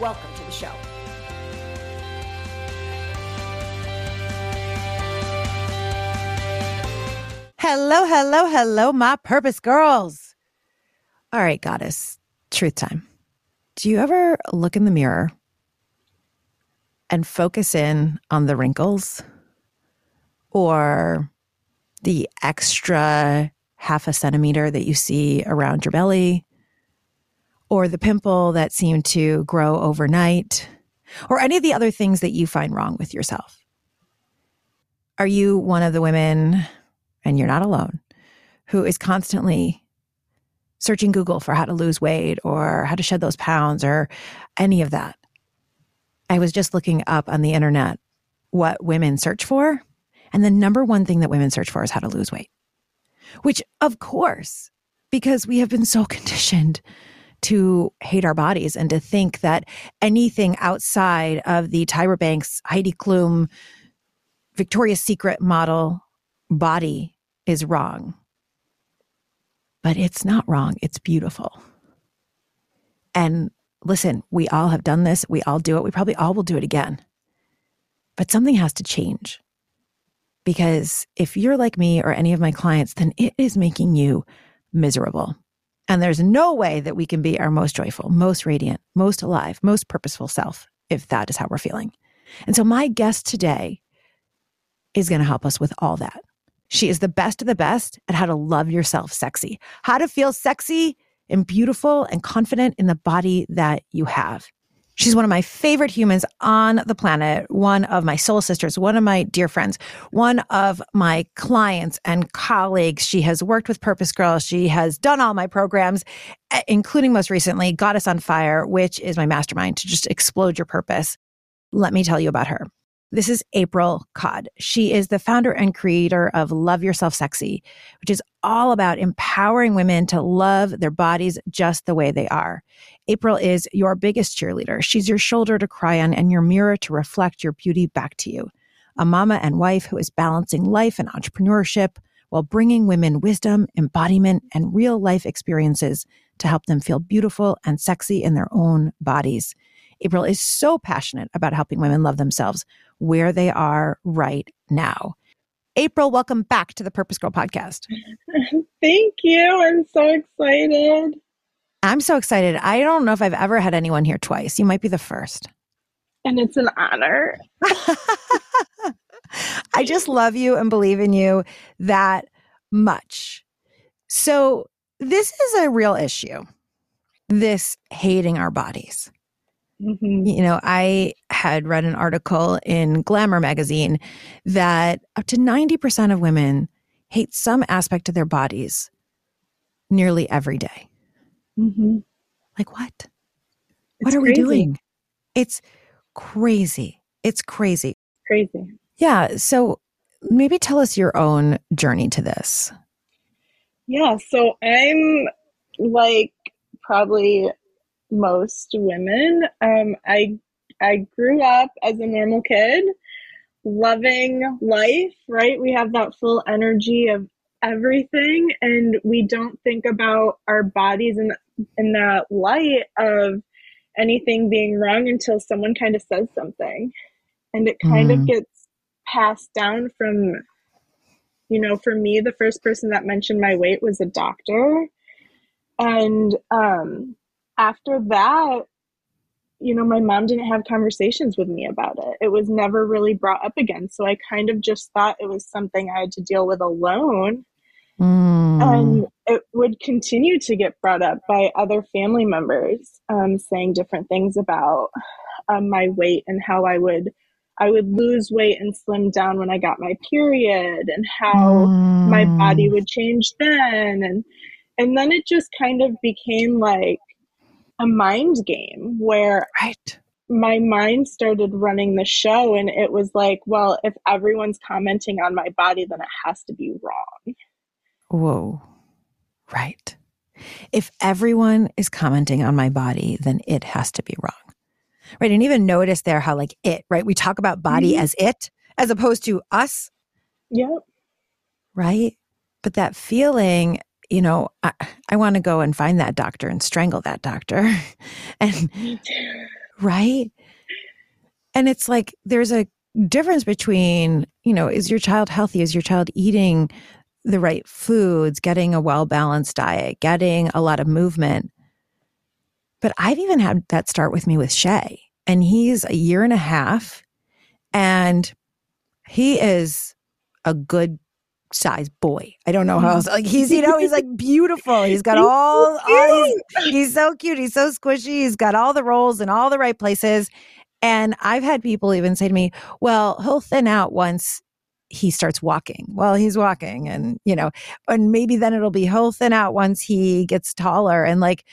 Welcome to the show. Hello, hello, hello, my purpose girls. All right, goddess, truth time. Do you ever look in the mirror and focus in on the wrinkles or the extra half a centimeter that you see around your belly or the pimple that seemed to grow overnight, or any of the other things that you find wrong with yourself? Are you one of the women, and you're not alone, who is constantly searching Google for how to lose weight or how to shed those pounds or any of that? I was just looking up on the internet what women search for. And the number one thing that women search for is how to lose weight, which, of course, because we have been so conditioned to hate our bodies and to think that anything outside of the Tyra Banks, Heidi Klum, Victoria's Secret model body is wrong. But it's not wrong, it's beautiful. And listen, we all have done this, we all do it, we probably all will do it again. But something has to change. Because if you're like me or any of my clients, then it is making you miserable. And there's no way that we can be our most joyful, most radiant, most alive, most purposeful self if that is how we're feeling. And so my guest today is going to help us with all that. She is the best of the best at how to love yourself sexy, how to feel sexy and beautiful and confident in the body that you have. She's one of my favorite humans on the planet, one of my soul sisters, one of my dear friends, one of my clients and colleagues. She has worked with Purpose Girl. She has done all my programs, eh, including most recently Goddess on Fire, which is my mastermind to just explode your purpose. Let me tell you about her. This is April Codd. She is the founder and creator of Love Yourself Sexy, which is all about empowering women to love their bodies just the way they are. April is your biggest cheerleader. She's your shoulder to cry on and your mirror to reflect your beauty back to you. A mama and wife who is balancing life and entrepreneurship while bringing women wisdom, embodiment, and real life experiences to help them feel beautiful and sexy in their own bodies. April is so passionate about helping women love themselves where they are right now. April, welcome back to the Purpose Girl podcast. Thank you. I'm so excited. I'm so excited. I don't know if I've ever had anyone here twice. You might be the first. And it's an honor. I just love you and believe in you that much. So, this is a real issue this hating our bodies. Mm-hmm. You know, I had read an article in Glamour magazine that up to 90% of women hate some aspect of their bodies nearly every day. Mm-hmm. Like what? It's what are crazy. we doing? It's crazy. It's crazy. Crazy. Yeah. So maybe tell us your own journey to this. Yeah. So I'm like probably most women. Um, I I grew up as a normal kid, loving life. Right, we have that full energy of everything, and we don't think about our bodies in in that light of anything being wrong until someone kind of says something, and it kind mm. of gets passed down from. You know, for me, the first person that mentioned my weight was a doctor. And um, after that, you know, my mom didn't have conversations with me about it. It was never really brought up again. So I kind of just thought it was something I had to deal with alone. Mm. And it would continue to get brought up by other family members um, saying different things about um, my weight and how I would I would lose weight and slim down when I got my period and how mm. my body would change then and and then it just kind of became like a mind game where right. my mind started running the show and it was like well if everyone's commenting on my body then it has to be wrong whoa right if everyone is commenting on my body then it has to be wrong right and even notice there how like it right we talk about body mm-hmm. as it as opposed to us yep right but that feeling you know, I, I want to go and find that doctor and strangle that doctor. and right? And it's like there's a difference between, you know, is your child healthy? Is your child eating the right foods, getting a well balanced diet, getting a lot of movement? But I've even had that start with me with Shay, and he's a year and a half, and he is a good size boy. I don't know how else. Like he's, you know, he's like beautiful. He's got all, all he's, he's so cute. He's so squishy. He's got all the rolls in all the right places. And I've had people even say to me, well, he'll thin out once he starts walking. Well, he's walking and, you know, and maybe then it'll be he'll thin out once he gets taller. And like,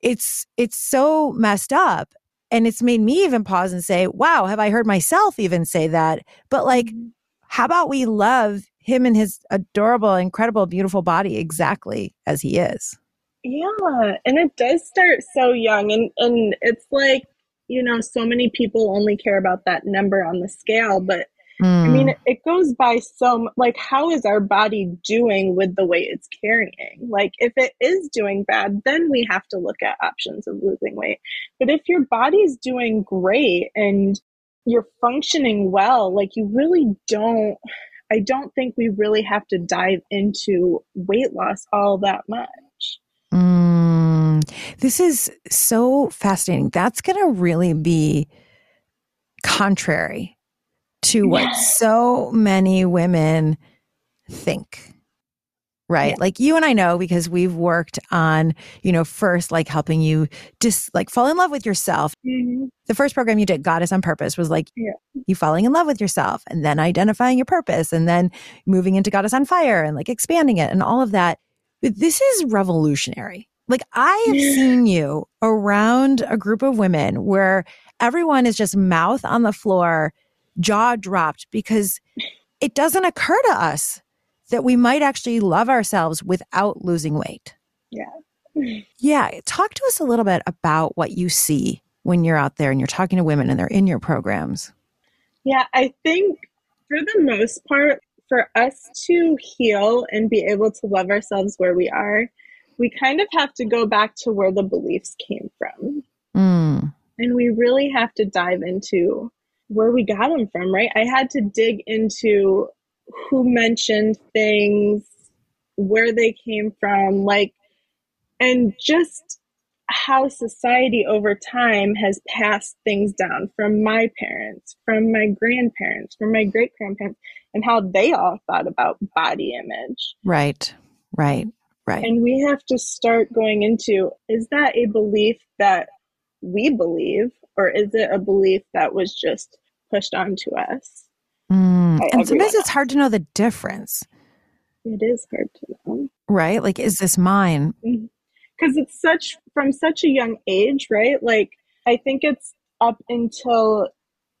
it's, it's so messed up. And it's made me even pause and say, wow, have I heard myself even say that? But like, mm-hmm. how about we love him and his adorable, incredible, beautiful body exactly as he is. Yeah, and it does start so young and and it's like, you know, so many people only care about that number on the scale, but mm. I mean, it, it goes by so like how is our body doing with the weight it's carrying? Like if it is doing bad, then we have to look at options of losing weight. But if your body's doing great and you're functioning well, like you really don't I don't think we really have to dive into weight loss all that much. Mm, this is so fascinating. That's going to really be contrary to what so many women think right yeah. like you and i know because we've worked on you know first like helping you just like fall in love with yourself mm-hmm. the first program you did goddess on purpose was like yeah. you falling in love with yourself and then identifying your purpose and then moving into goddess on fire and like expanding it and all of that but this is revolutionary like i have seen you around a group of women where everyone is just mouth on the floor jaw dropped because it doesn't occur to us that we might actually love ourselves without losing weight. Yeah. Yeah. Talk to us a little bit about what you see when you're out there and you're talking to women and they're in your programs. Yeah, I think for the most part, for us to heal and be able to love ourselves where we are, we kind of have to go back to where the beliefs came from. Mm. And we really have to dive into where we got them from, right? I had to dig into who mentioned things, where they came from, like, and just how society over time has passed things down from my parents, from my grandparents, from my great grandparents, and how they all thought about body image. Right, right, right. And we have to start going into is that a belief that we believe, or is it a belief that was just pushed onto us? Mm. And sometimes it's hard to know the difference. It is hard to know. Right? Like, is this mine? Because mm-hmm. it's such, from such a young age, right? Like, I think it's up until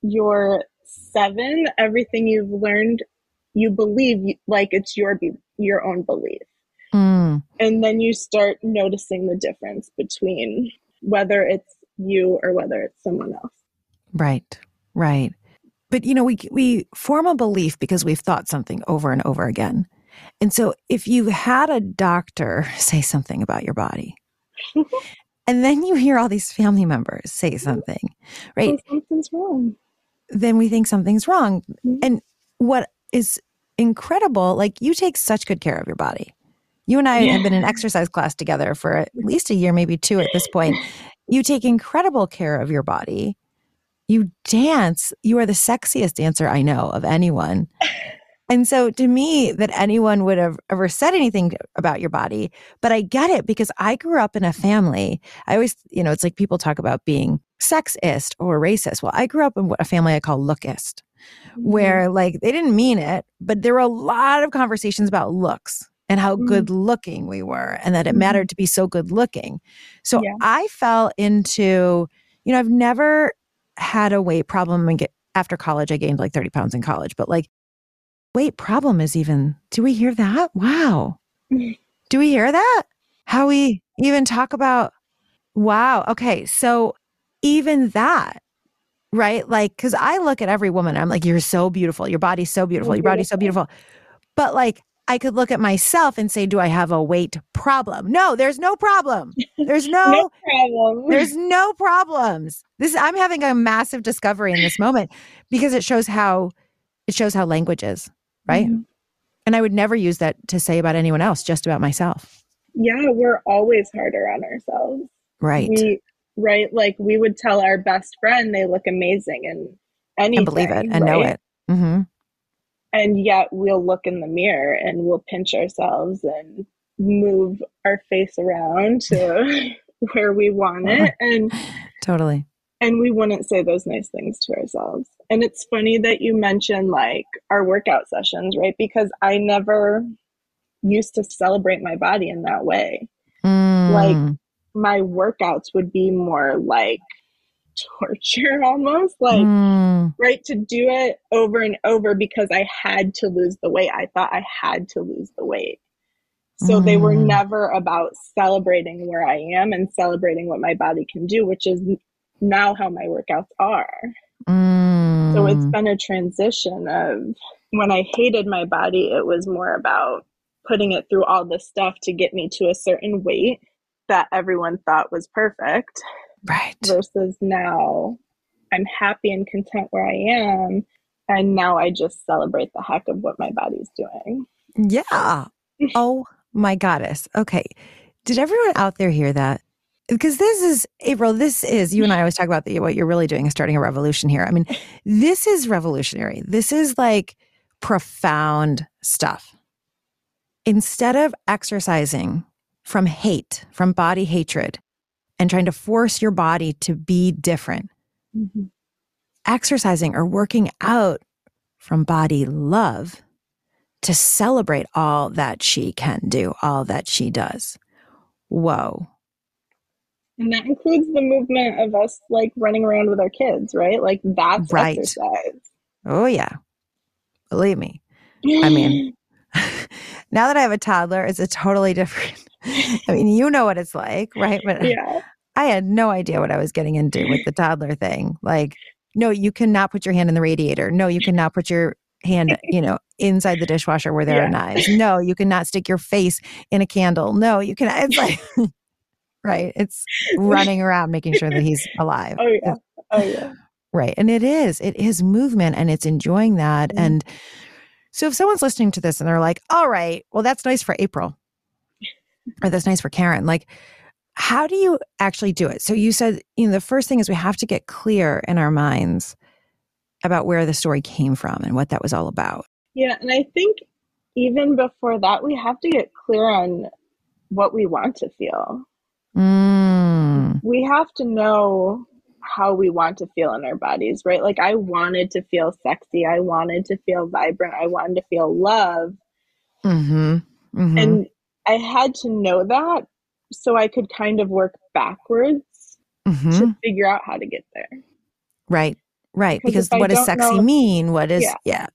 you're seven, everything you've learned, you believe like it's your, your own belief. Mm. And then you start noticing the difference between whether it's you or whether it's someone else. Right, right. But you know, we we form a belief because we've thought something over and over again. And so if you had a doctor say something about your body, and then you hear all these family members say something, right? something's wrong. Then we think something's wrong. Mm-hmm. And what is incredible, like you take such good care of your body. You and I yeah. have been in exercise class together for at least a year, maybe two at this point. You take incredible care of your body you dance. You are the sexiest dancer I know of anyone. And so to me, that anyone would have ever said anything about your body, but I get it because I grew up in a family. I always, you know, it's like people talk about being sexist or racist. Well, I grew up in a family I call lookist, mm-hmm. where like they didn't mean it, but there were a lot of conversations about looks and how mm-hmm. good looking we were and that it mm-hmm. mattered to be so good looking. So yeah. I fell into, you know, I've never had a weight problem and get after college. I gained like 30 pounds in college, but like weight problem is even, do we hear that? Wow. do we hear that? How we even talk about, wow. Okay. So even that, right? Like, cause I look at every woman, I'm like, you're so beautiful. Your body's so beautiful. Your body's so beautiful. But like, I could look at myself and say, do I have a weight problem? No, there's no problem. There's no, no problem. there's no problems. This I'm having a massive discovery in this moment because it shows how it shows how language is, right? Mm-hmm. And I would never use that to say about anyone else, just about myself. Yeah, we're always harder on ourselves. Right. We, right. Like we would tell our best friend they look amazing and anything. And believe it and right? know it. Mm-hmm and yet we'll look in the mirror and we'll pinch ourselves and move our face around to where we want it. And totally. and we wouldn't say those nice things to ourselves. And it's funny that you mentioned like our workout sessions right? Because i never used to celebrate my body in that way. Mm. like my workouts would be more like torture almost like mm. right to do it over and over because i had to lose the weight i thought i had to lose the weight so mm. they were mm. never about celebrating where i am and celebrating what my body can do which is now how my workouts are mm. so it's been a transition of when i hated my body it was more about putting it through all this stuff to get me to a certain weight that everyone thought was perfect Right. Versus now I'm happy and content where I am. And now I just celebrate the heck of what my body's doing. Yeah. oh my goddess. Okay. Did everyone out there hear that? Because this is April, this is you and I always talk about the, what you're really doing is starting a revolution here. I mean, this is revolutionary. This is like profound stuff. Instead of exercising from hate, from body hatred, and trying to force your body to be different. Mm-hmm. Exercising or working out from body love to celebrate all that she can do, all that she does. Whoa. And that includes the movement of us like running around with our kids, right? Like that's right. exercise. Oh, yeah. Believe me. I mean, now that I have a toddler, it's a totally different. I mean, you know what it's like, right? But yeah. I had no idea what I was getting into with the toddler thing. Like, no, you cannot put your hand in the radiator. No, you cannot put your hand, you know, inside the dishwasher where there yeah. are knives. No, you cannot stick your face in a candle. No, you can. It's like, right. It's running around making sure that he's alive. Oh, yeah. Oh, yeah. Right. And it is, it is movement and it's enjoying that. Mm-hmm. And so if someone's listening to this and they're like, all right, well, that's nice for April or that's nice for Karen. Like, how do you actually do it? So you said, you know, the first thing is we have to get clear in our minds about where the story came from and what that was all about. Yeah, and I think even before that, we have to get clear on what we want to feel. Mm. We have to know how we want to feel in our bodies, right? Like I wanted to feel sexy, I wanted to feel vibrant, I wanted to feel love. Mm-hmm. Mm-hmm. And I had to know that so I could kind of work backwards mm-hmm. to figure out how to get there. Right, right. Because, what does sexy know, mean? What is, yeah. yeah.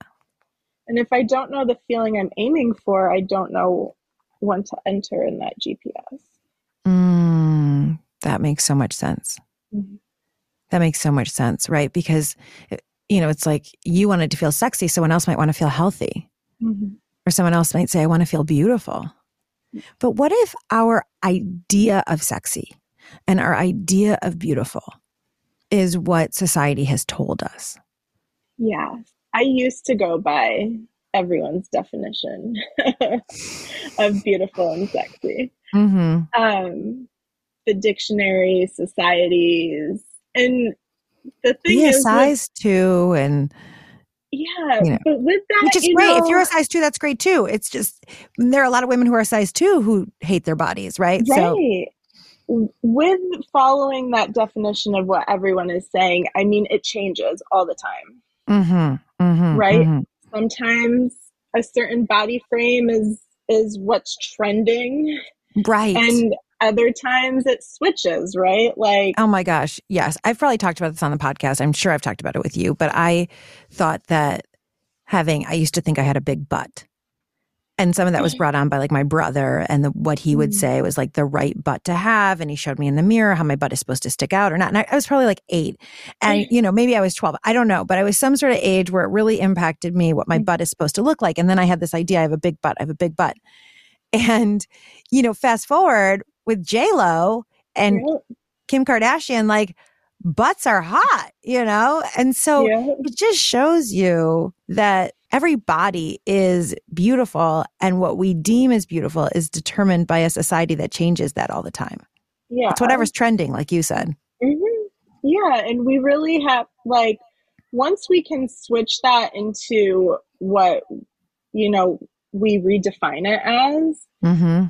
And if I don't know the feeling I'm aiming for, I don't know when to enter in that GPS. Mm, that makes so much sense. Mm-hmm. That makes so much sense, right? Because, you know, it's like you wanted to feel sexy, someone else might want to feel healthy. Mm-hmm. Or someone else might say, I want to feel beautiful. But what if our idea of sexy and our idea of beautiful is what society has told us? Yeah. I used to go by everyone's definition of beautiful and sexy. Mm-hmm. Um, the dictionary, societies, and the thing yeah, is, size with, two, and yeah, you know, but with that, which is great. Know, if you're a size two, that's great too. It's just there are a lot of women who are size two who hate their bodies, right? Right. So, with following that definition of what everyone is saying, I mean, it changes all the time. Mm-hmm, mm-hmm, right. Mm-hmm. Sometimes a certain body frame is is what's trending, right? And other times it switches, right? Like, oh my gosh, yes. I've probably talked about this on the podcast. I'm sure I've talked about it with you, but I thought that having, I used to think I had a big butt. And some of that was brought on by like my brother and the, what he would Mm. say was like the right butt to have. And he showed me in the mirror how my butt is supposed to stick out or not. And I, I was probably like eight. And, you know, maybe I was 12. I don't know. But I was some sort of age where it really impacted me what my Mm. butt is supposed to look like. And then I had this idea I have a big butt. I have a big butt. And, you know, fast forward with J-Lo and yeah, Kim Kardashian, like butts are hot, you know? And so yeah, it just shows you that every body is beautiful and what we deem as beautiful is determined by a society that changes that all the time. yeah. It's whatever's trending, like you said. hmm Yeah, and we really have like once we can switch that into what you know we redefine it as. Mm-hmm.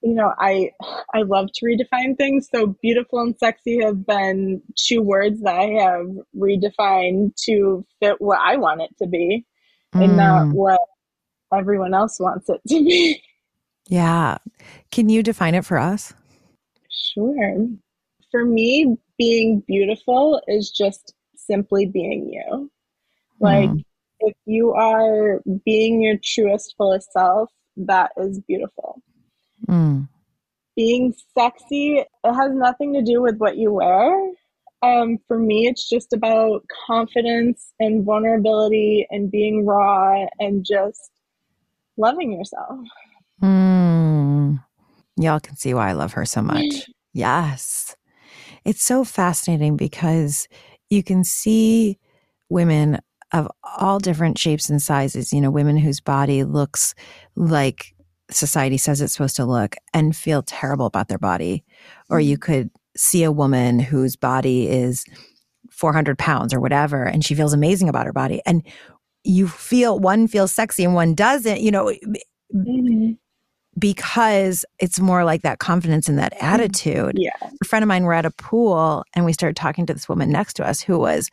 You know, I I love to redefine things. So beautiful and sexy have been two words that I have redefined to fit what I want it to be, and not Mm. what everyone else wants it to be. Yeah. Can you define it for us? Sure. For me, being beautiful is just simply being you. Like, Mm. if you are being your truest, fullest self, that is beautiful. Mm. Being sexy, it has nothing to do with what you wear. Um, for me, it's just about confidence and vulnerability and being raw and just loving yourself. Mm. Y'all can see why I love her so much. Yes. It's so fascinating because you can see women of all different shapes and sizes, you know, women whose body looks like society says it's supposed to look and feel terrible about their body. Or you could see a woman whose body is 400 pounds or whatever, and she feels amazing about her body. And you feel one feels sexy and one doesn't, you know, Mhm. because it's more like that confidence and that attitude. Yeah. A friend of mine were at a pool and we started talking to this woman next to us who was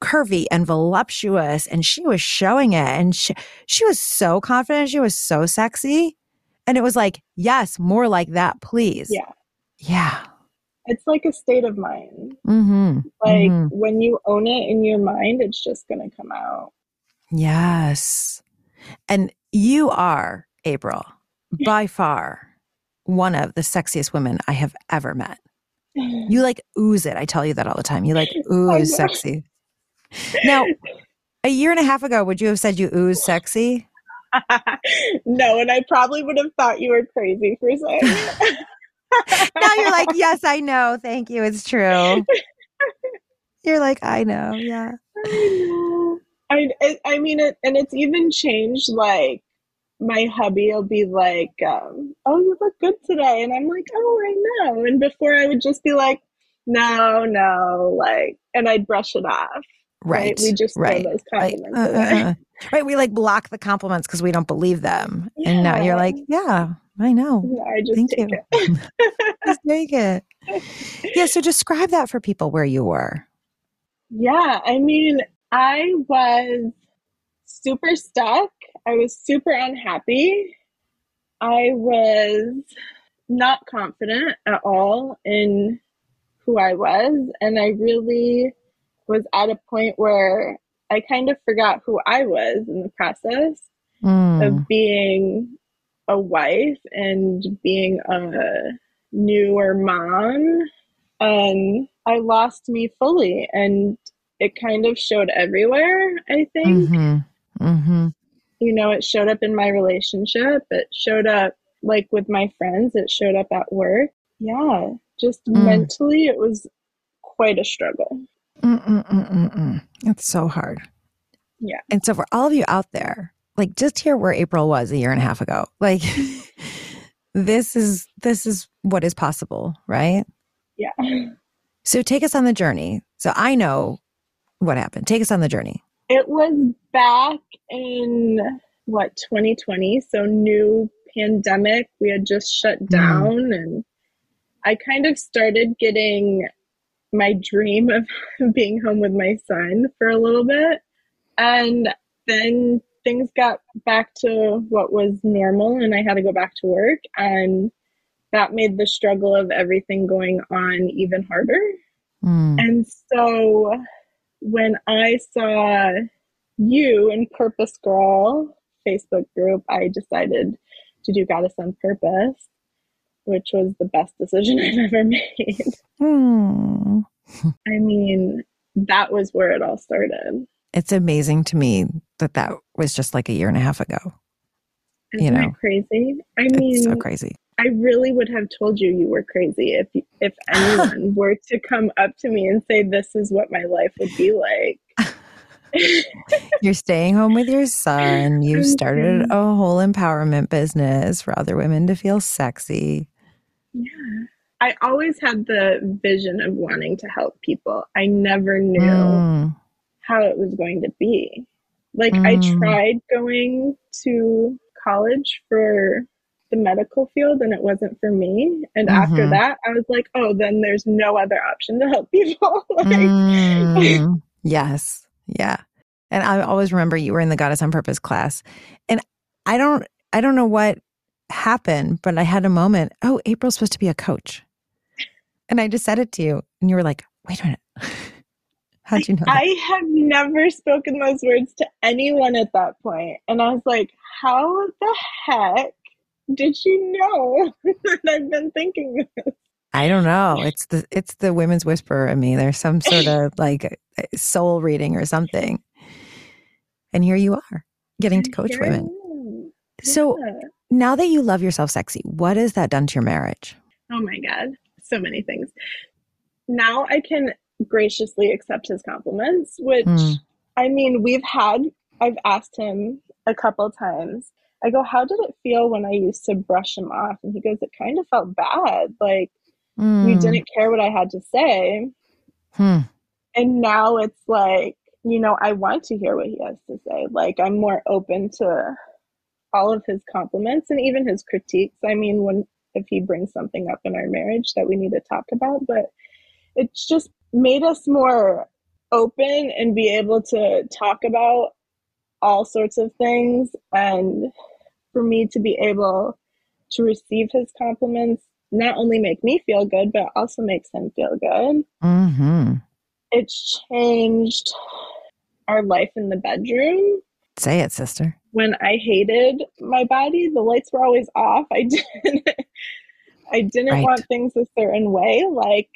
curvy and voluptuous and she was showing it and she, she was so confident. She was so sexy. And it was like, yes, more like that, please. Yeah. Yeah. It's like a state of mind. Mm-hmm. Like Mhm. when you own it in your mind, it's just going to come out. Yes. And you are, April, by far one of the sexiest women I have ever met. You like ooze it. I tell you that all the time. You like ooze sexy. Now, a year and a half ago, would you have said you ooze sexy? no, and I probably would have thought you were crazy for saying it. Now you're like, yes, I know. Thank you. It's true. You're like, I know. Yeah. I know. I, I, I mean, it, and it's even changed. Like, my hubby will be like, um, "Oh, you look good today," and I'm like, "Oh, I know." And before, I would just be like, "No, no," like, and I'd brush it off. Right. We just right. throw those Like, compliments uh, away. uh, uh. Right. We like block the compliments because we don't believe them. And now you're like, yeah, I know. I just Thank take you. it. Just take it. Yeah. So describe that for people where you were. Yeah, I mean, I was super stuck. I was super unhappy. I was not confident at all in who I was. And I really was at a point where I kind of forgot who I was in the process Mm. of being a wife and being a newer mom. And I lost me fully. And it kind of showed everywhere, I think. Mhm. Mhm. You know, it showed up in my relationship, it showed up like with my friends, it showed up at work. Yeah, just Mm. mentally, it was quite a struggle. Mm, mm, mm, mm, mm. It's so hard. Yeah. And so for all of you out there, like just hear where April was a year and a half ago. Like this is this is what is possible, right? Yeah. So take us on the journey. So I know what happened. Take us on the journey. It was back in what 2020, so new pandemic. We had just shut down, and I kind of started getting my dream of being home with my son for a little bit, and then things got back to what was normal, and I had to go back to work. And that made the struggle of everything going on even harder. Mm. And so when I saw you in Purpose Girl Facebook group, I decided to do Goddess on Purpose, which was the best decision I've ever made. Mm. I mean, that was where it all started. It's amazing to me that that was just like a year and a half ago. Isn't You know, that crazy? I It's mean, so crazy. I really would have told you you were crazy if if anyone were to come up to me and say this is what my life would be like. You're staying home with your son. You've started a whole empowerment business for other women to feel sexy. Yeah. I always had the vision of wanting to help people. I never knew Mm. how it was going to be. Like I Mm. tried going to college for the medical field and it wasn't for me. And after Mhm. that, I was like, oh, then there's no other option to help people. like, Mm. yes. Yeah. And I always remember you were in the Goddess on Purpose class. And I don't I don't know what happened, but I had a moment, oh, April's supposed to be a coach. And I just said it to you. And you were like, wait a minute. How'd you know that? I have never spoken those words to anyone at that point. And I was like, how the heck did you know that I've been thinking this? I don't know. It's the it's the women's whisperer in me. There's some sort of like uh, soul reading or something. And here you are, getting to coach women. So. Now that you love yourself sexy, what has that done to your marriage? Oh my God. So many things. Now I can graciously accept his compliments, which Mm. I mean, we've had, I've asked him a couple times. I go, How did it feel when I used to brush him off? And he goes, It kind of felt bad. Like you Mm. didn't care what I had to say. Hmm. And now it's like, you know, I want to hear what he has to say. Like I'm more open to all of his compliments and even his critiques. I mean, when if he brings something up in our marriage that we need to talk about, but it's just made us more open and be able to talk about all sorts of things and for me to be able to receive his compliments not only make me feel good but also makes him feel good hmm it's changed our life in the bedroom Say it, sister. When I hated my body, the lights were always off. I didn't I didn't Right. want things a certain way. Like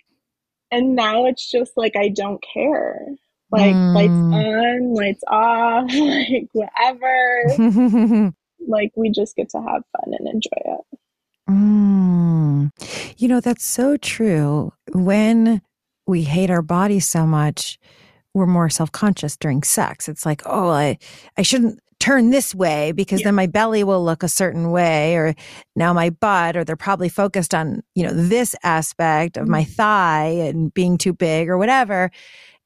and now it's just like I don't care. Like lights Mm. on, lights off, like whatever. like we just get to have fun and enjoy it. Mm. You know, that's so true. When we hate our body so much, we're more self conscious during sex. It's like, oh, I, I shouldn't turn this way because Yeah. then my belly will look a certain way, or now my butt, or they're probably focused on, you know, this aspect of my mm. thigh and being too big or whatever.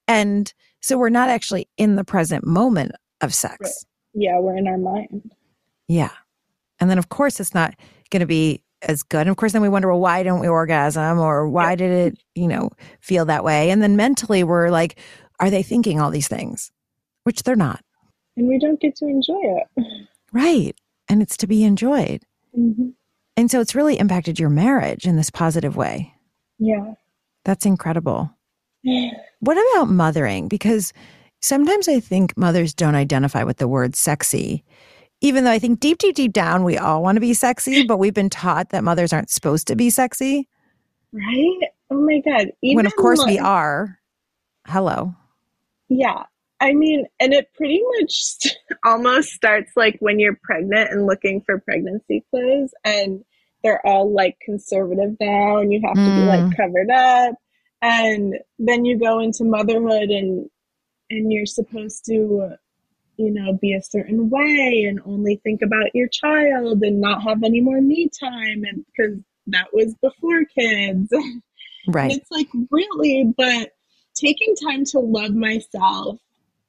And so we're not actually in the present moment of sex. Right. Yeah, we're in our mind. Yeah. And then, of course, it's not going to be as good. And of course, then we wonder, well, why don't we orgasm or why did it, you know, feel that way? And then mentally, we're like, are they thinking all these things? Which they're not. And we don't get to enjoy it. Right. And it's to be enjoyed. Mhm. And so it's really impacted your marriage in this positive way. Yeah. That's incredible. What about mothering? Because sometimes I think mothers don't identify with the word sexy, even though I think deep, deep, deep down, we all want to be sexy, but we've been taught that mothers aren't supposed to be sexy. Right? Oh my god. Even when of course we are. Hello. Yeah. I mean, and it pretty much almost starts like when you're pregnant and looking for pregnancy clothes and they're all like conservative now and you have to be Mm. like covered up and then you go into motherhood and and you're supposed to you know be a certain way and only think about your child and not have any more me time and because that was before kids And Right. it's like, really, but taking time to love myself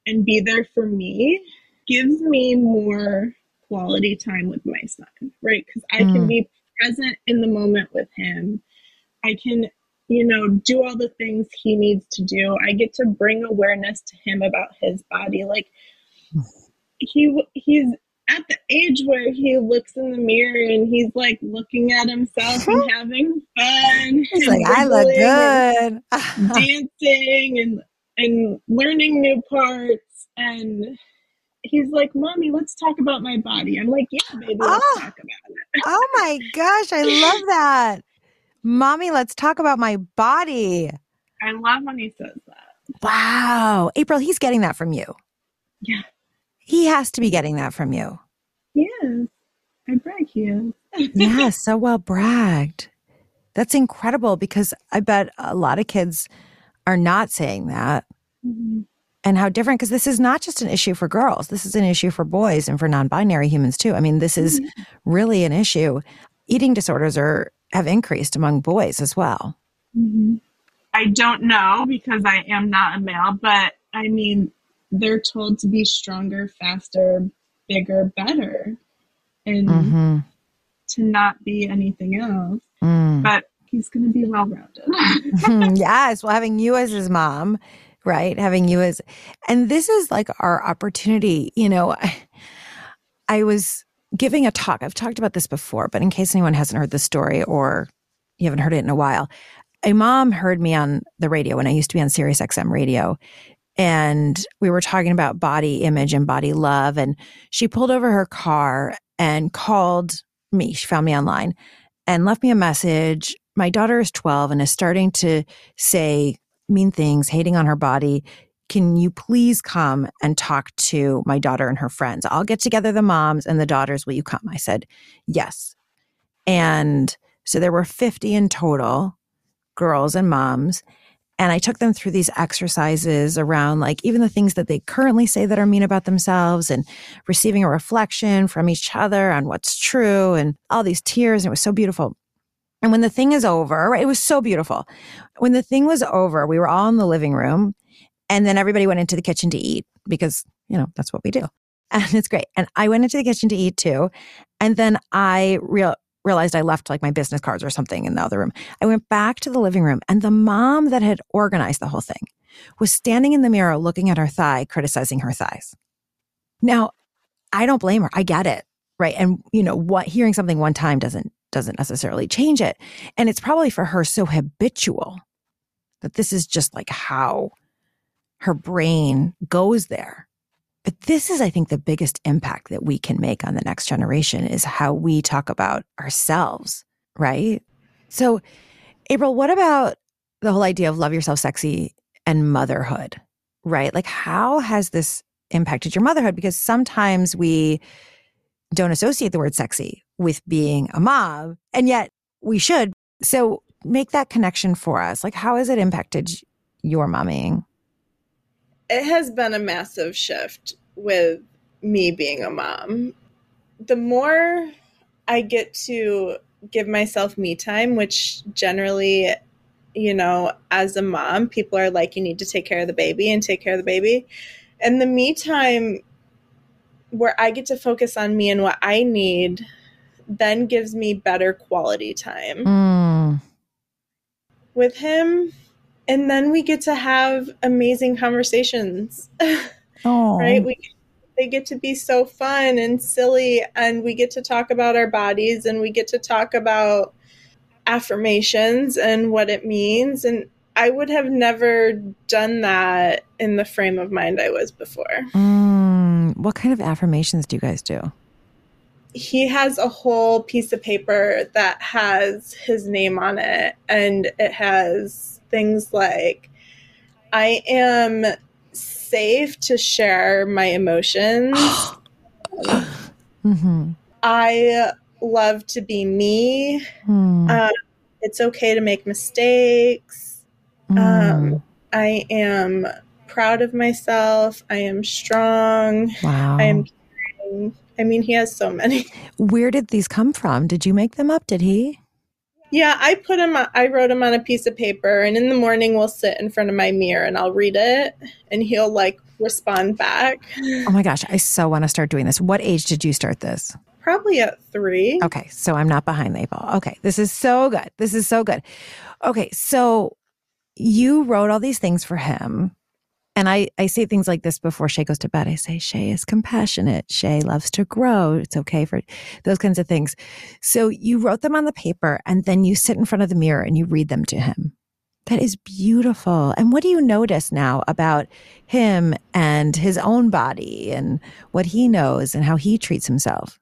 and be there for me gives me more quality time with my son, right? Because I can Mm. be present in the moment with him. I can, you know, do all the things he needs to do. I get to bring awareness to him about his body. Like, he he's at the age where he looks in the mirror and he's like looking at himself and having fun. He's like, I look good. dancing and and learning new parts and he's like, Mommy, let's talk about my body. I'm like, Yeah, baby, let's oh, talk about it. oh my gosh, I love that. Mommy, let's talk about my body. I love when he says that. Wow. April, he's getting that from you. Yeah. He has to be getting that from you. Yes. I brag he is. yeah, so well bragged. That's incredible because I bet a lot of kids are not saying that. Mm-hmm. And how different, because this is not just an issue for girls. This is an issue for boys and for non binary humans too. I mean, this is mm-hmm. really an issue. Eating disorders are have increased among boys as well. Mm-hmm. I don't know because I am not a male, but I mean, they're told to be stronger, faster, bigger, better, and mm-hmm. to not be anything else. Mm. But he's going to be well rounded. yes. Well, having you as his mom, right? Having you as, and this is like our opportunity. You know, I, I was giving a talk. I've talked about this before, but in case anyone hasn't heard the story or you haven't heard it in a while, a mom heard me on the radio when I used to be on Sirius XM radio. And we were talking about body image and body love. And she pulled over her car and called me. She found me online and left me a message. My daughter is 12 and is starting to say mean things, hating on her body. Can you please come and talk to my daughter and her friends? I'll get together the moms and the daughters. Will you come? I said, yes. And so there were 50 in total, girls and moms. And I took them through these exercises around like even the things that they currently say that are mean about themselves and receiving a reflection from each other on what's true and all these tears. And it was so beautiful. And when the thing is over, right, it was so beautiful. When the thing was over, we were all in the living room and then everybody went into the kitchen to eat because, you know, that's what we do. And it's great. And I went into the kitchen to eat too. And then I real, realized I left like my business cards or something in the other room. I went back to the living room and the mom that had organized the whole thing was standing in the mirror looking at her thigh, criticizing her thighs. Now, I don't blame her. I get it. Right. And you know, what hearing something one time doesn't doesn't necessarily change it. And it's probably for her so habitual that this is just like how her brain goes there. But this is, I think, the biggest impact that we can make on the next generation is how we talk about ourselves, right? So, April, what about the whole idea of love yourself sexy and motherhood, right? Like, how has this impacted your motherhood? Because sometimes we don't associate the word sexy with being a mom, and yet we should. So, make that connection for us. Like, how has it impacted your momming? it has been a massive shift with me being a mom. The more I get to give myself me time, which generally, you know, as a mom, people are like, you need to take care of the baby and take care of the baby. And the me time where I get to focus on me and what I need then gives me better quality time. Mm. With him, and then we get to have amazing conversations. right? We they get to be so fun and silly and we get to talk about our bodies and we get to talk about affirmations and what it means and I would have never done that in the frame of mind I was before. Mm, what kind of affirmations do you guys do? He has a whole piece of paper that has his name on it and it has things like I am safe to share my emotions. mm-hmm. I love to be me. Mm. Um, it's okay to make mistakes. Mm. Um, I am proud of myself. I am strong. Wow. I am. I mean, he has so many. Where did these come from? Did you make them up? Did he? Yeah, I put him. I wrote him on a piece of paper, and in the morning we'll sit in front of my mirror and I'll read it, and he'll like respond back. Oh my gosh, I so want to start doing this. What age did you start this? Probably at three. Okay, so I'm not behind the eight ball. Okay, this is so good. This is so good. Okay, so you wrote all these things for him, And I, I say things like this before Shay goes to bed. I say, Shay is compassionate. Shay loves to grow. It's okay for those kinds of things. So you wrote them on the paper and then you sit in front of the mirror and you read them to him. That is beautiful. And what do you notice now about him and his own body and what he knows and how he treats himself?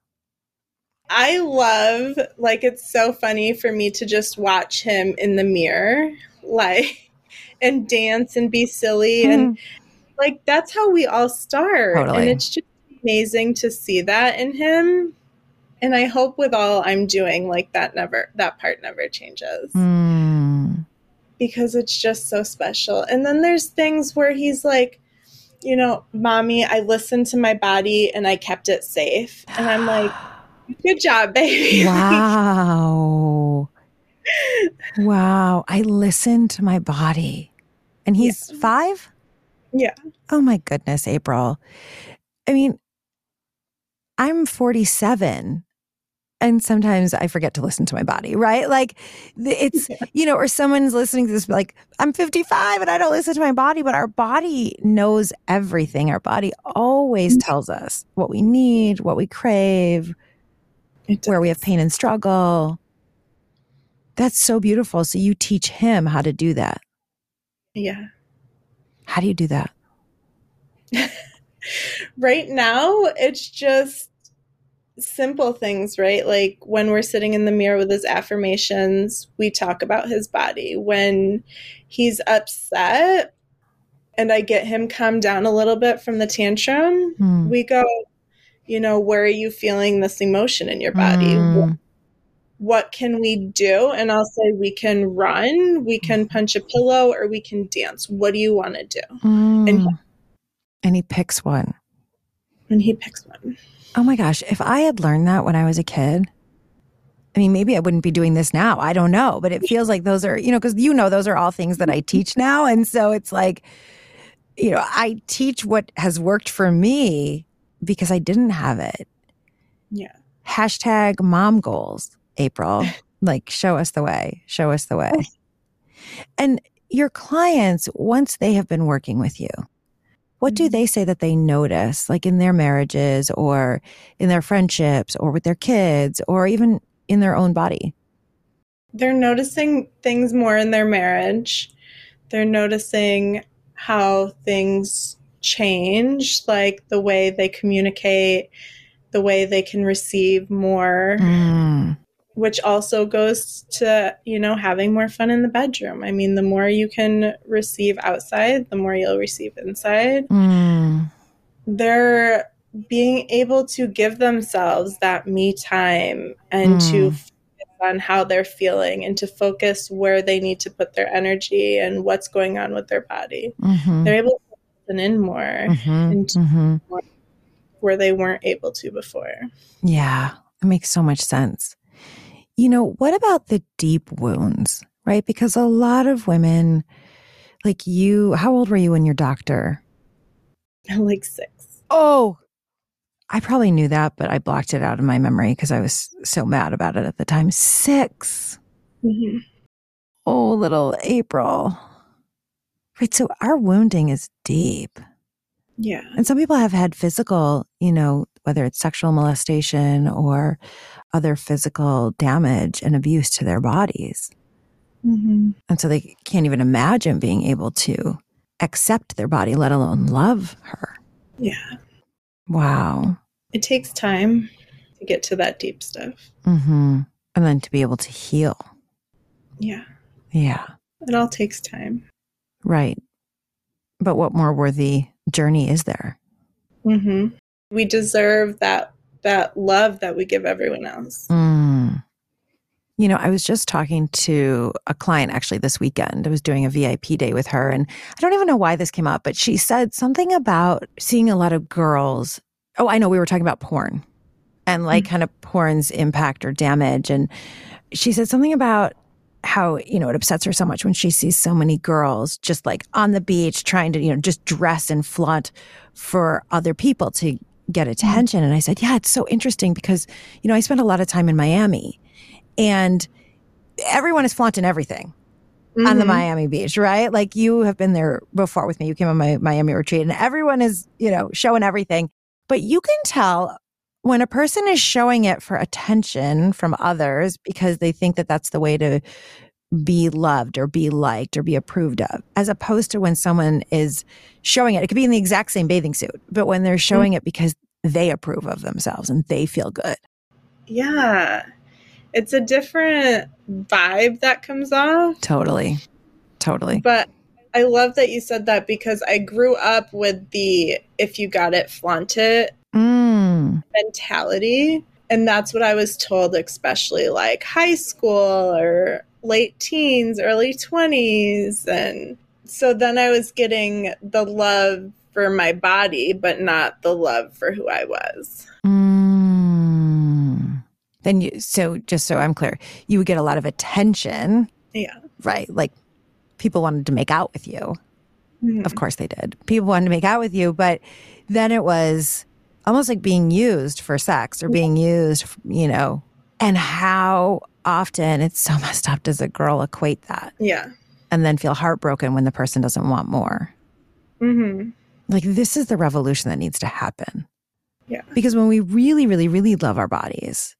I love, like, it's so funny for me to just watch him in the mirror, like, and dance and be silly. Mm. And, like, that's how we all start. Totally. And it's just amazing to see that in him. And I hope with all I'm doing, like, that never, that part never changes. Mm. Because it's just so special. And then there's things where he's like, you know, mommy, I listened to my body and I kept it safe. And I'm like, Good job, baby. Wow. Wow. I listen to my body. And he's yeah. five? Yeah. Oh my goodness, April. I mean, I'm 47 and sometimes I forget to listen to my body, right? Like it's, yeah. you know, or someone's listening to this, like, I'm 55 and I don't listen to my body, but our body knows everything. Our body always mm-hmm. tells us what we need, what we crave, where we have pain and struggle. That's so beautiful. So you teach him how to do that. Yeah. How do you do that? right now, it's just simple things, right? Like when we're sitting in the mirror with his affirmations, we talk about his body. When he's upset and I get him calmed down a little bit from the tantrum, mm. we go, you know, where are you feeling this emotion in your body? Mm. What, can we do? And I'll say, we can run, we can punch a pillow, or we can dance. What do you want to do? Mm. And, he, and he picks one. And he picks one. Oh my gosh. If I had learned that when I was a kid, I mean, maybe I wouldn't be doing this now. I don't know. But it feels like those are, you know, because you know, those are all things that I teach now. And so it's like, you know, I teach what has worked for me because I didn't have it. Yeah. Hashtag mom goals, April. like, show us the way, show us the way. And your clients, once they have been working with you, what do mm-hmm. they say that they notice, like in their marriages or in their friendships or with their kids or even in their own body? They're noticing things more in their marriage. They're noticing how things change, like the way they communicate, the way they can receive more, mm. Which also goes to, you know, having more fun in the bedroom. I mean, the more you can receive outside, the more you'll receive inside. Mm. They're being able to give themselves that me time and mm. to on how they're feeling and to focus where they need to put their energy and what's going on with their body. Mm-hmm. They're able to listen in more mm-hmm, and mm-hmm. more where they weren't able to before. Yeah, it makes so much sense. You know, what about the deep wounds, right? Because a lot of women, like you, how old were you when your doctor? Like six. Oh, I probably knew that, but I blocked it out of my memory because I was so mad about it at the time. 6 mm-hmm. Oh, little April. Right. So our wounding is deep. Yeah. And some people have had physical, you know, whether it's sexual molestation or other physical damage and abuse to their bodies. Mm-hmm. And so they can't even imagine being able to accept their body, let alone love her. Yeah. Wow. It takes time to get to that deep stuff. Mm-hmm. And then to be able to heal. Yeah. Yeah. It all takes time. Right. But what more worthy journey is there? Mm-hmm. We deserve that that love that we give everyone else. Mm. You know, I was just talking to a client actually this weekend. I was doing a VIP day with her, and I don't even know why this came up, but she said something about seeing a lot of girls. Oh, I know we were talking about porn and like mm-hmm. kind of porn's impact or damage. And she said something about how you know it upsets her so much when she sees so many girls just like on the beach trying to you know just dress and flaunt for other people to get attention and i said yeah it's so interesting because you know i spent a lot of time in miami and everyone is flaunting everything on the Mhm. Miami beach, right? Like you have been there before with me. You came on my Miami retreat and everyone is, you know, showing everything. But you can tell when a person is showing it for attention from others because they think that that's the way to be loved or be liked or be approved of, as opposed to when someone is showing it. It could be in the exact same bathing suit, but when they're showing it because they approve of themselves and they feel good. Yeah. It's a different vibe that comes off. Totally. Totally. But I love that you said that because I grew up with the if you got it, flaunt it Mm. mentality. And that's what I was told, especially like high school or late teens, early 20s. And so then I was getting the love for my body, but not the love for who I was. Mm. Then you, so just so I'm clear, you would get a lot of attention, Yeah. right? Like people wanted to make out with you. Mhm. Of course they did. People wanted to make out with you, but then it was almost like being used for sex or being used, you know, and how often it's so messed up does a girl equate that Yeah. And then feel heartbroken when the person doesn't want more. hmm Like this is the revolution that needs to happen. Yeah. Because when we really, really, really love our bodies,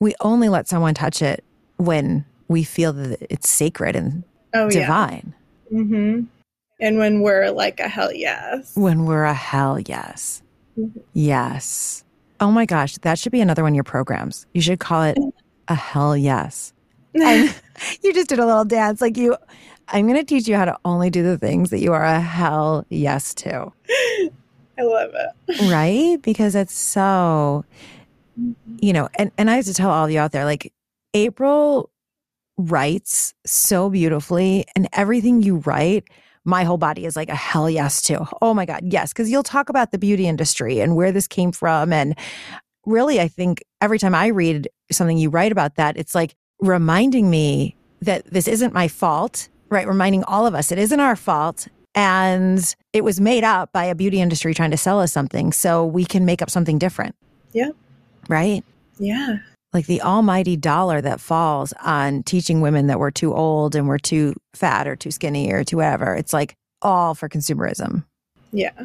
we only let someone touch it when we feel that it's sacred and Oh, yeah. divine. hmm And when we're like a hell yes. When we're a hell yes. Mhm. Yes. Oh my gosh, that should be another one of your programs. You should call it a hell yes. And you just did a little dance like you I'm going to teach you how to only do the things that you are a hell yes to. I love it. right because it's so mm-hmm. you know and, and i have to tell all of you out there like april writes so beautifully and everything you write my whole body is like a hell yes to oh my god yes because you'll talk about the beauty industry and where this came from and really i think every time i read something you write about that it's like reminding me that this isn't my fault right reminding all of us it isn't our fault and it was made up by a beauty industry trying to sell us something so we can make up something different Yeah. right Yeah. like the almighty dollar that falls on teaching women that we're too old and we're too fat or too skinny or too whatever it's like all for consumerism Yeah.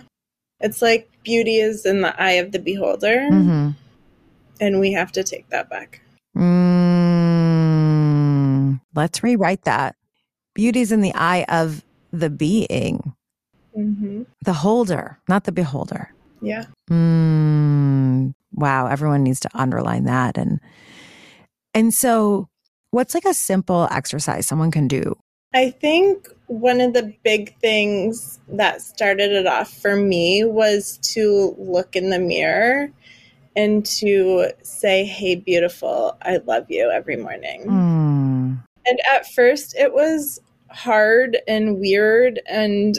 It's like beauty is in the eye of the beholder, mm-hmm. and we have to take that back. mm, let's rewrite that beauty's in the eye of the being hmm the holder not the beholder Yeah. Mm, wow, everyone needs to underline that and and so what's like a simple exercise someone can do? I think one of the big things that started it off for me was to look in the mirror and to say, Hey, beautiful, I love you every morning. Mm, And at first, it was hard and weird, and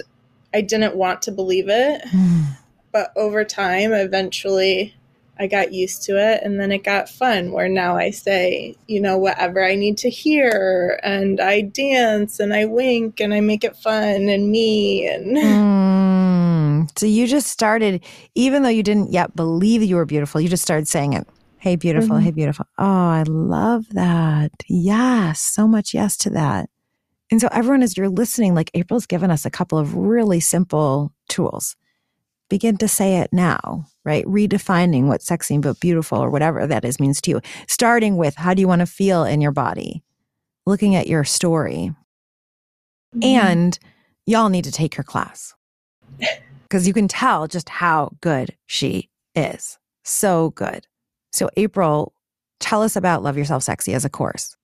I didn't want to believe it. mm, But over time, eventually, I got used to it, and then it got fun where now I say, you know, whatever I need to hear, and I dance and I wink and I make it fun and me. And mm. So you just started, even though you didn't yet believe you were beautiful, you just started saying it. Hey, beautiful. Mhm. Hey, beautiful. Oh, I love that. Yes. So much yes to that. And so, everyone, as you're listening, like April's given us a couple of really simple tools. Begin to say it now, right? Redefining what sexy but beautiful or whatever that is means to you. Starting with how do you want to feel in your body? Looking at your story. And y'all need to take her class because you can tell just how good she is. So good. So, April, tell us about Love Yourself Sexy as a course.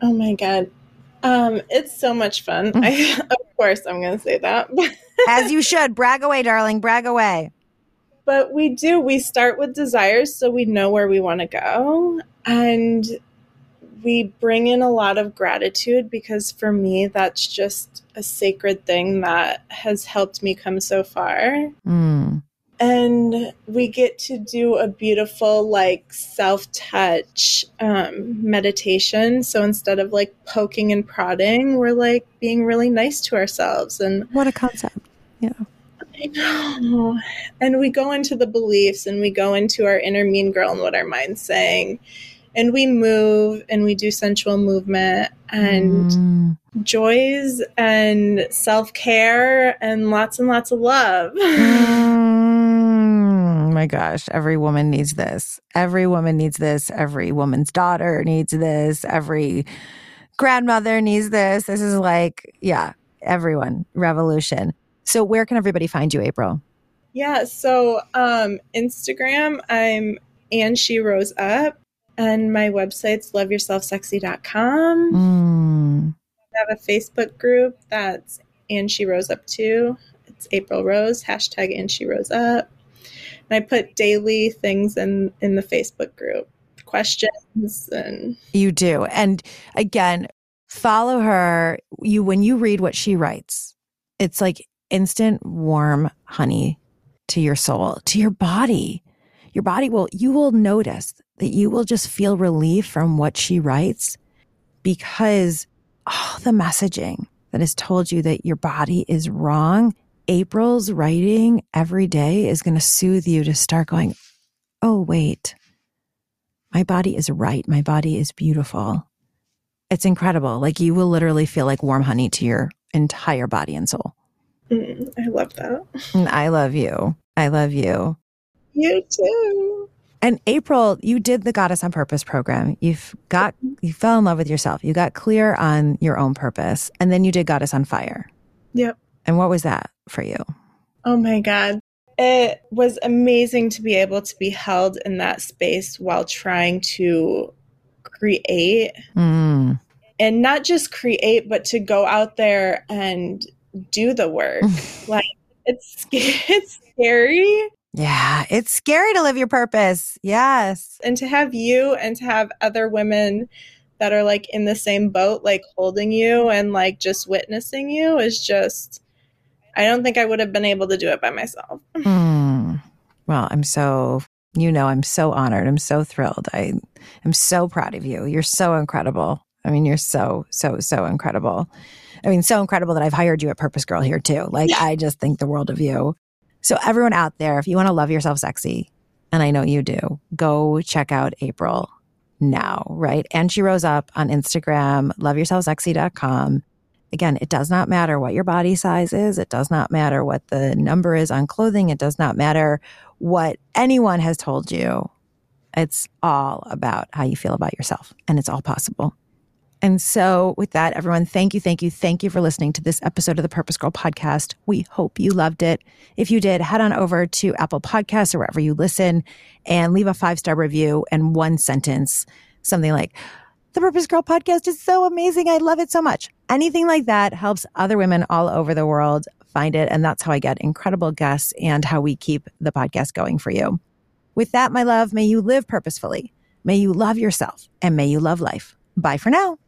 oh my God. Um, it's so much fun. I, of course, I'm going to say that. As you should. Brag away, darling. Brag away. But we do. We start with desires so we know where we want to go. And we bring in a lot of gratitude because for me, that's just a sacred thing that has helped me come so far. Mm. And we get to do a beautiful, like, self touch um, meditation. So instead of like poking and prodding, we're like being really nice to ourselves and What a concept. yeah I know. And we go into the beliefs and we go into our inner mean girl and what our mind's saying. and we move and we do sensual movement and mm. joys and self-care and lots and lots of love mm, my gosh every woman needs this every woman needs this every woman's daughter needs this every grandmother needs this this is like yeah everyone revolution so where can everybody find you april yeah so um instagram i'm and she rose up and my website's loveyourselfsexy.com. Mm. I have a Facebook group that's and she rose up too. It's April Rose, hashtag and she rose up. And I put daily things in in the Facebook group, questions and You do. And again, follow her. You when you read what she writes, it's like instant warm honey to your soul, to your body. Your body will you will notice that you will just feel relief from what she writes because all the messaging that has told you that your body is wrong, April's writing every day is going to soothe you to start going, oh, wait, my body is right. My body is beautiful. It's incredible. Like you will literally feel like warm honey to your entire body and soul. Mm, I love that. I love you. I love you. You too. And April, you did the Goddess on Purpose program. You've got, you fell in love with yourself. You got clear on your own purpose. And then you did Goddess on Fire. Yep. And what was that for you? Oh my God. It was amazing to be able to be held in that space while trying to create. Mm. And not just create, but to go out there and do the work. like, it's, it's scary yeah, it's scary to live your purpose. Yes. And to have you and to have other women that are like in the same boat, like holding you and like just witnessing you is just, I don't think I would have been able to do it by myself. Mm. Well, I'm so, you know, I'm so honored. I'm so thrilled. I am so proud of you. You're so incredible. I mean, you're so, so, so incredible. I mean, so incredible that I've hired you at Purpose Girl here too. Like, I just think the world of you. So, everyone out there, if you want to love yourself sexy, and I know you do, go check out April now, right? And she rose up on Instagram, loveyourselfsexy.com. Again, it does not matter what your body size is. It does not matter what the number is on clothing. It does not matter what anyone has told you. It's all about how you feel about yourself, and it's all possible. And so, with that, everyone, thank you, thank you, thank you for listening to this episode of the Purpose Girl podcast. We hope you loved it. If you did, head on over to Apple Podcasts or wherever you listen and leave a five star review and one sentence, something like, the Purpose Girl podcast is so amazing. I love it so much. Anything like that helps other women all over the world find it. And that's how I get incredible guests and how we keep the podcast going for you. With that, my love, may you live purposefully. May you love yourself and may you love life. Bye for now.